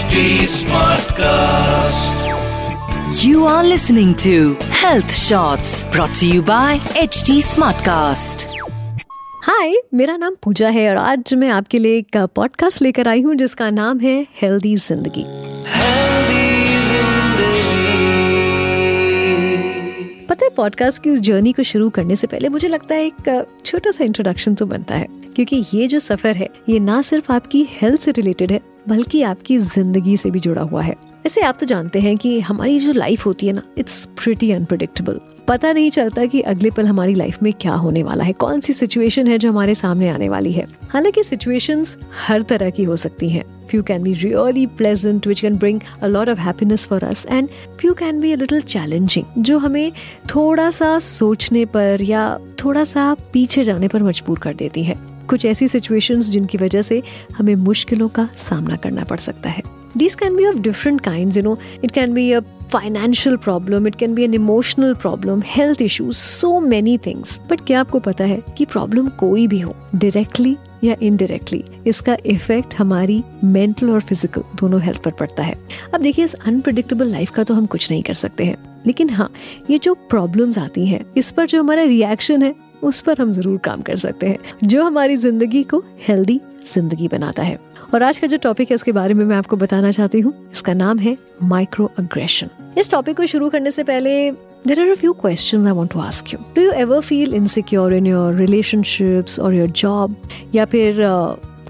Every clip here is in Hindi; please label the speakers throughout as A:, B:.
A: HD Smartcast.
B: You are listening to Health Shots brought to you by HD Smartcast.
C: हाय मेरा नाम पूजा है और आज मैं आपके लिए एक पॉडकास्ट लेकर आई हूँ जिसका नाम है हेल्दी ज़िंदगी पता है पॉडकास्ट की इस जर्नी को शुरू करने से पहले मुझे लगता है एक छोटा सा इंट्रोडक्शन तो बनता है क्योंकि ये जो सफ़र है ये ना सिर्फ़ आपकी हेल्थ से रिलेटेड है बल्कि आपकी ज़िंदगी से भी जुड़ा हुआ है। ऐसे आप तो जानते हैं कि हमारी जो लाइफ होती है ना इट्स प्रिटी अनप्रडिक्टेबल पता नहीं चलता कि अगले पल हमारी लाइफ में क्या होने वाला है कौन सी सिचुएशन है जो हमारे सामने आने वाली है। हालाँकि सिचुएशंस हर तरह की हो सकती हैं। Few can be really pleasant, which can bring a lot of happiness for us, and few can be a little challenging, जो हमें थोड़ा सा सोचने पर या थोड़ा सा पीछे जाने पर मजबूर कर देती है। कुछ ऐसी सिचुएशंस जिनकी वजह से हमें मुश्किलों का सामना करना पड़ सकता है These can be of different kinds, you know. It can be a financial problem, it can be an emotional problem, health issues, so many things. But क्या आपको पता है कि प्रॉब्लम कोई भी हो डायरेक्टली या इनडायरेक्टली इसका इफ़ेक्ट हमारी मेंटल और फ़िज़िकल दोनों हेल्थ पर पड़ता है अब देखिए इस अनप्रडिक्टेबल लाइफ का तो हम कुछ नहीं कर सकते हैं लेकिन हाँ ये जो प्रॉब्लम्स आती हैं इस पर जो हमारा रिएक्शन है उस पर हम ज़रूर काम कर सकते हैं, जो हमारी ज़िंदगी को हेल्दी ज़िंदगी बनाता है और आज का जो टॉपिक है, उसके बारे में मैं आपको बताना चाहती हूँ इसका नाम है माइक्रो अग्रेशन इस टॉपिक को शुरू करने से पहले there are a few questions I want to ask you. Do you ever feel insecure in your relationships or your job? या फिर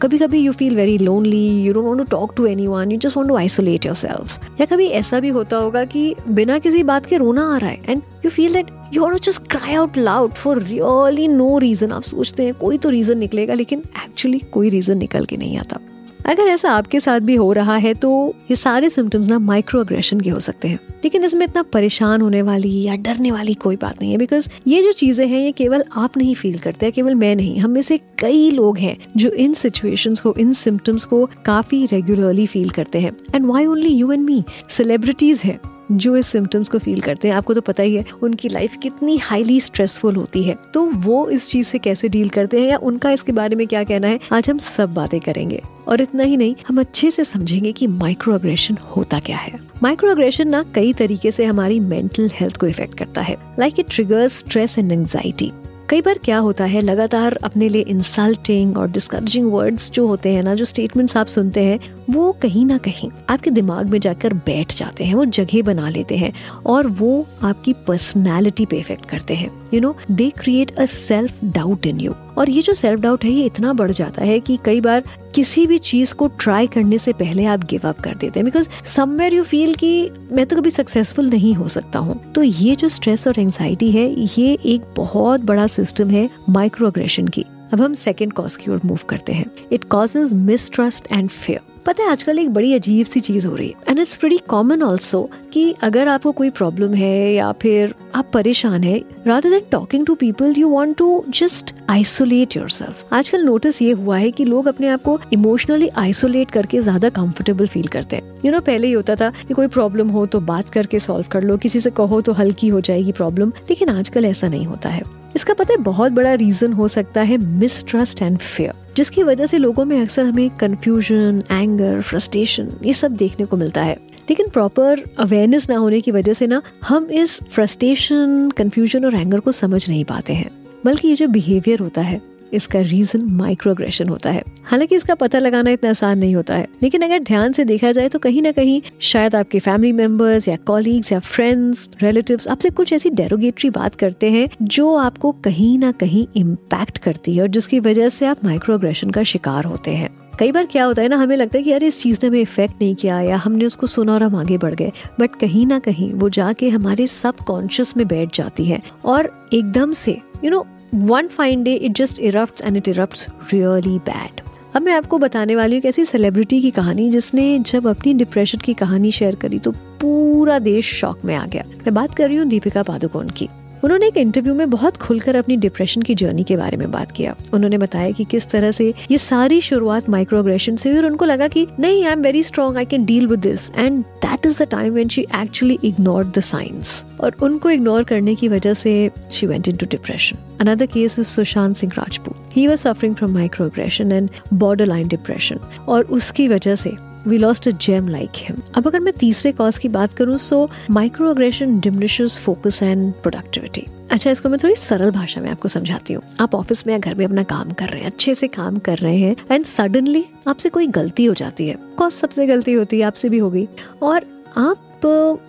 C: कभी कभी you feel very lonely you don't to talk to anyone you just want to isolate yourself या कभी ऐसा भी होता होगा कि बिना किसी बात के रोना आ रहा है and you feel that you are just cry out loud for really no reason आप सोचते हैं, कोई तो रीजन निकलेगा, लेकिन एक्चुअली कोई रीजन निकल के नहीं आता। अगर ऐसा आपके साथ भी हो रहा है तो ये सारे सिम्टम्स ना माइक्रो अग्रेशन के हो सकते हैं। लेकिन इसमें इतना परेशान होने वाली या डरने वाली कोई बात नहीं है बिकॉज़ ये जो चीज़ें हैं, ये केवल आप नहीं फील करते केवल मैं नहीं। हम में से कई लोग हैं जो इन सिचुएशंस को, इन सिम्टम्स को काफ़ी रेगुलरली फील करते हैं। And why only you and me celebrities है। जो इस सिम्टम्स को फील करते हैं, आपको तो पता ही है, उनकी लाइफ कितनी हाईली स्ट्रेसफुल होती है। तो वो इस चीज़ से कैसे डील करते हैं या उनका इसके बारे में क्या कहना है, आज हम सब बातें करेंगे। और इतना ही नहीं, हम अच्छे से समझेंगे कि माइक्रो अग्रेशन होता क्या है। माइक्रो अग्रेशन ना कई तरीके से हमारी मेंटल हेल्थ को इफ़ेक्ट करता है। Like it triggers stress and anxiety कई बार क्या होता है, लगातार अपने लिए इंसल्टिंग और डिस्करेजिंग वर्ड्स जो होते हैं ना, जो स्टेटमेंट्स आप सुनते हैं, वो कहीं ना कहीं आपके दिमाग में जाकर बैठ जाते हैं, वो जगह बना लेते हैं और वो आपकी पर्सनैलिटी पे इफ़ेक्ट करते हैं। You know they create a self doubt in you और ये जो सेल्फ डाउट है, ये इतना बढ़ जाता है कि कई बार किसी भी चीज़ को ट्राई करने से पहले आप गिव अप कर देते हैं। बिकॉज़ समवेयर यू फील कि मैं तो कभी सक्सेसफुल नहीं हो सकता हूँ। तो ये जो स्ट्रेस और एंगजाइटी है, ये एक बहुत बड़ा सिस्टम है माइक्रो अग्रेशन की। अब हम सेकेंड कॉज की ओर मूव करते हैं। It causes mistrust and fear पता है, आजकल एक बड़ी अजीब सी चीज़ हो रही है and it's very common also कि अगर आपको कोई प्रॉब्लम है या फिर आप परेशान है rather than talking to people you want to just isolate yourself आजकल नोटिस ये हुआ है कि लोग अपने आप को इमोशनली आइसोलेट करके ज़्यादा कंफर्टेबल फील करते हैं। यू नो पहले ही होता था कि कोई प्रॉब्लम हो तो बात करके सॉल्व कर लो, किसी से कहो तो हल्की हो जाएगी प्रॉब्लम लेकिन आजकल ऐसा नहीं होता है। इसका पता है, बहुत बड़ा रीजन हो सकता है मिसट्रस्ट एंड फेयर जिसकी वजह से लोगों में अक्सर हमें कंफ्यूजन एंगर फ्रस्ट्रेशन ये सब देखने को मिलता है। लेकिन प्रॉपर अवेयरनेस ना होने की वजह से ना, हम इस फ्रस्ट्रेशन कंफ्यूजन और एंगर को समझ नहीं पाते हैं, बल्कि ये जो बिहेवियर होता है इसका रीजन माइक्रोग्रेशन होता है। हालाँकि इसका पता लगाना इतना आसान नहीं होता है। लेकिन अगर ध्यान से देखा जाए तो कहीं ना कहीं शायद आपके फैमिली मेंबर्स या कॉलीग्स या फ्रेंड्स रिलेटिव्स आपसे कुछ ऐसी डेरोगेटरी बात करते हैं जो आपको कहीं ना कहीं इम्पैक्ट करती है और जिसकी वजह से आप माइक्रोग्रेशन का शिकार होते हैं। कई बार क्या होता है ना हमें लगता है कि यार इस चीज़ ने हमें इफ़ेक्ट नहीं किया या हमने उसको सुना और हम आगे बढ़ गए। बट कहीं ना कहीं वो जाके हमारे सब कॉन्शियस में बैठ जाती है और एकदम से you you know know, one fine day it just erupt and it erupt really bad अब मैं आपको बताने वाली हूँ ऐसी सेलिब्रिटी की कहानी जिसने जब अपनी डिप्रेशन की कहानी शेयर करी तो पूरा देश शॉक में आ गया। मैं बात कर रही हूँ दीपिका पादुकोण की। उन्होंने एक इंटरव्यू में बहुत खुलकर अपनी डिप्रेशन की जर्नी के बारे में बात किया। उन्होंने बताया कि किस तरह से ये सारी शुरुआत माइक्रोग्रेशन से हुई और उनको लगा कि, नहीं I am very strong I can deal with this and that is the time when she actually ignore the science और उनको इग्नोर करने की वजह से she went into depression another case is Sushant Singh Rajput he was suffering from microaggression and border line depression और उसकी वजह से we lost a gem like him अब अगर मैं तीसरे कॉज की बात करूँ so micro aggression diminishes focus and productivity अच्छा इसको मैं थोड़ी सरल भाषा में आपको समझाती हूँ। आप ऑफ़िस में या घर में अपना काम कर रहे हैं, अच्छे से काम कर रहे हैं एंड सडनली आपसे कोई गलती हो जाती है। कॉज सबसे गलती होती है, आपसे भी होगी। और आप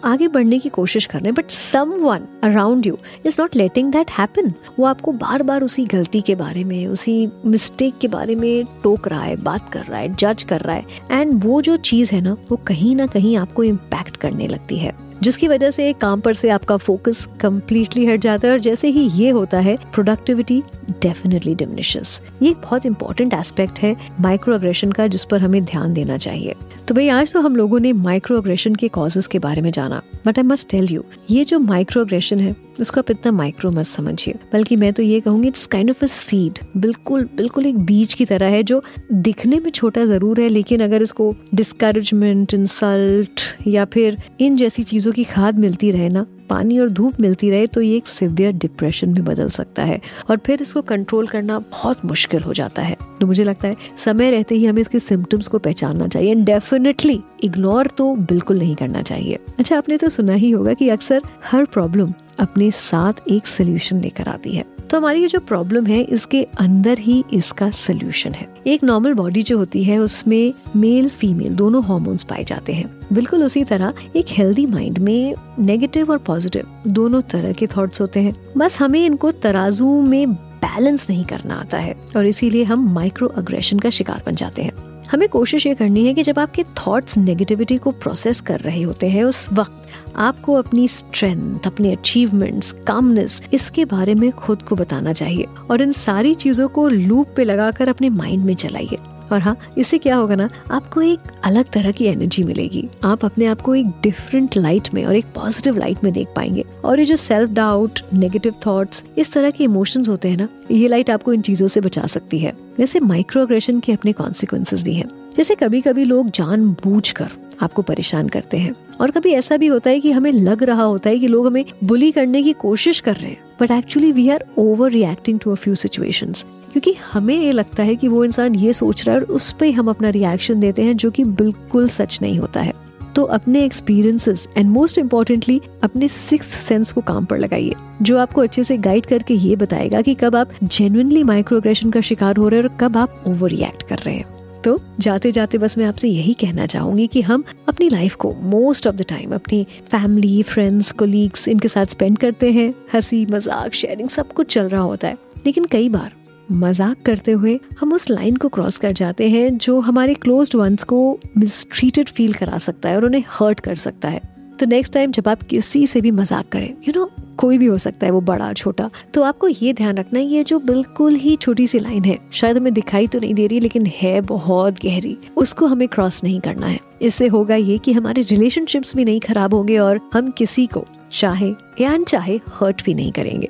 C: आगे बढ़ने की कोशिश कर रहे हैं but someone around you is not letting that happen वो आपको बार बार उसी गलती के बारे में, उसी मिस्टेक के बारे में टोक रहा है, बात कर रहा है जज कर रहा है एंड वो जो चीज़ है ना, वो कहीं ना कहीं आपको इम्पैक्ट करने लगती है। जिसकी वजह से काम पर से आपका फोकस कम्प्लीटली हट जाता है और जैसे ही ये होता है प्रोडक्टिविटी डेफिनेटली डिमिनिशेस ये बहुत इंपॉर्टेंट एस्पेक्ट है माइक्रो अग्रेशन का, जिस पर हमें ध्यान देना चाहिए। तो भाई, आज तो हम लोगों ने माइक्रो अग्रेशन के कॉजेज के बारे में जाना। But I must tell you ये जो माइक्रो अग्रेशन है उसको आप इतना माइक्रो मत समझिए। बल्कि मैं तो ये कहूँगी it's kind of a seed बिल्कुल बिल्कुल एक बीज की तरह है जो दिखने में छोटा ज़रूर है, लेकिन अगर इसको डिस्करेजमेंट इंसल्ट या फिर इन जैसी चीज़ों की खाद मिलती रहे ना, पानी और धूप मिलती रहे तो ये एक सिवियर डिप्रेशन में बदल सकता है। और फिर इसको कंट्रोल करना बहुत मुश्किल हो जाता है। तो मुझे लगता है, समय रहते ही हमें इसके सिम्टम्स को पहचानना चाहिए। एंड डेफिनेटली इग्नोर तो बिल्कुल नहीं करना चाहिए। अच्छा आपने तो सुना ही होगा कि अक्सर हर प्रॉब्लम अपने साथ एक सोल्यूशन लेकर आती है। तो हमारी ये जो प्रॉब्लम है, इसके अंदर ही इसका सोल्यूशन है। एक नॉर्मल बॉडी जो होती है, उसमें मेल फीमेल दोनों हॉर्मोन्स पाए जाते हैं। बिल्कुल उसी तरह एक हेल्दी माइंड में नेगेटिव और पॉजिटिव दोनों तरह के थॉट्स होते हैं। बस हमें इनको तराजू में बैलेंस नहीं करना आता है। और इसीलिए हम माइक्रो अग्रेशन का शिकार बन जाते हैं। हमें कोशिश ये करनी है कि जब आपके थॉट्स नेगेटिविटी को प्रोसेस कर रहे होते हैं, उस वक्त आपको अपनी स्ट्रेंथ अपने अचीवमेंट्स कामनेस इसके बारे में खुद को बताना चाहिए और इन सारी चीज़ों को लूप पे लगाकर अपने माइंड में चलाइए और हाँ इससे क्या होगा ना, आपको एक अलग तरह की एनर्जी मिलेगी। आप अपने आप को एक डिफरेंट लाइट में और एक पॉजिटिव लाइट में देख पाएँगे। और ये जो सेल्फ डाउट नेगेटिव थॉट्स इस तरह के इमोशंस होते हैं ना, ये लाइट आपको इन चीज़ों से बचा सकती है। वैसे माइक्रो अग्रेशन के अपने कॉन्सिक्वेंसेज भी हैं। जैसे कभी कभी लोग जान बूझ कर आपको परेशान करते हैं। और कभी ऐसा भी होता है कि हमें लग रहा होता है कि लोग हमें बुली करने की कोशिश कर रहे हैं। But actually we are over reacting to a few situations क्योंकि हमें ये लगता है कि वो इंसान ये सोच रहा है और उस पर हम अपना रिएक्शन देते हैं जो कि बिल्कुल सच नहीं होता है। तो अपने एक्सपीरियंसेस एंड मोस्ट इम्पोर्टेंटली अपने सिक्स सेंस को काम पर लगाइए, जो आपको अच्छे से गाइड करके ये बताएगा कि कब आप जेन्युइनली माइक्रोग्रेशन का शिकार हो रहे हैं और कब आप ओवर रिएक्ट कर रहे हैं। तो जाते जाते बस मैं आपसे यही कहना चाहूँगी कि हम अपनी लाइफ को मोस्ट ऑफ़ द टाइम अपनी फैमिली फ्रेंड्स कोलीग्स इनके साथ स्पेंड करते हैं। हँसी, मज़ाक शेयरिंग सब कुछ चल रहा होता है। लेकिन कई बार मज़ाक करते हुए हम उस लाइन को क्रॉस कर जाते हैं जो हमारे क्लोज्ड वंस को मिसट्रीटेड फील करा सकता है और उन्हें हर्ट कर सकता है। तो नेक्स्ट टाइम जब आप किसी से भी मज़ाक करें यू you नो know, कोई भी हो सकता है वो बड़ा छोटा तो आपको ये ध्यान रखना ये जो बिल्कुल ही छोटी सी लाइन है शायद हमें दिखाई तो नहीं दे रही लेकिन है बहुत गहरी उसको हमें क्रॉस नहीं करना है। इससे होगा ये कि हमारे रिलेशनशिप्स भी नहीं खराब होंगे और हम किसी को चाहे या अनचाहे हर्ट भी नहीं करेंगे।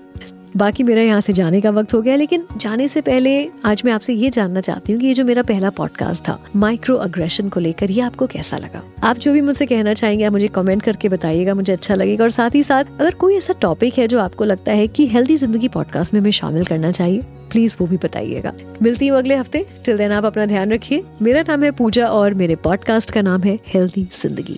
C: बाकी मेरा यहाँ से जाने का वक्त हो गया, लेकिन जाने से पहले आज मैं आपसे ये जानना चाहती हूँ कि ये जो मेरा पहला पॉडकास्ट था माइक्रो अग्रेशन को लेकर ये आपको कैसा लगा? आप जो भी मुझसे कहना चाहेंगे, आप मुझे कमेंट करके बताइएगा, मुझे अच्छा लगेगा, और साथ ही साथ अगर कोई ऐसा टॉपिक है जो आपको लगता है कि हेल्दी ज़िंदगी पॉडकास्ट में हमें शामिल करना चाहिए प्लीज़ वो भी बताइएगा। मिलती हूँ अगले हफ़्ते। टिल देन आप अपना ध्यान रखिए। मेरा नाम है पूजा और मेरे पॉडकास्ट का नाम है हेल्दी ज़िंदगी।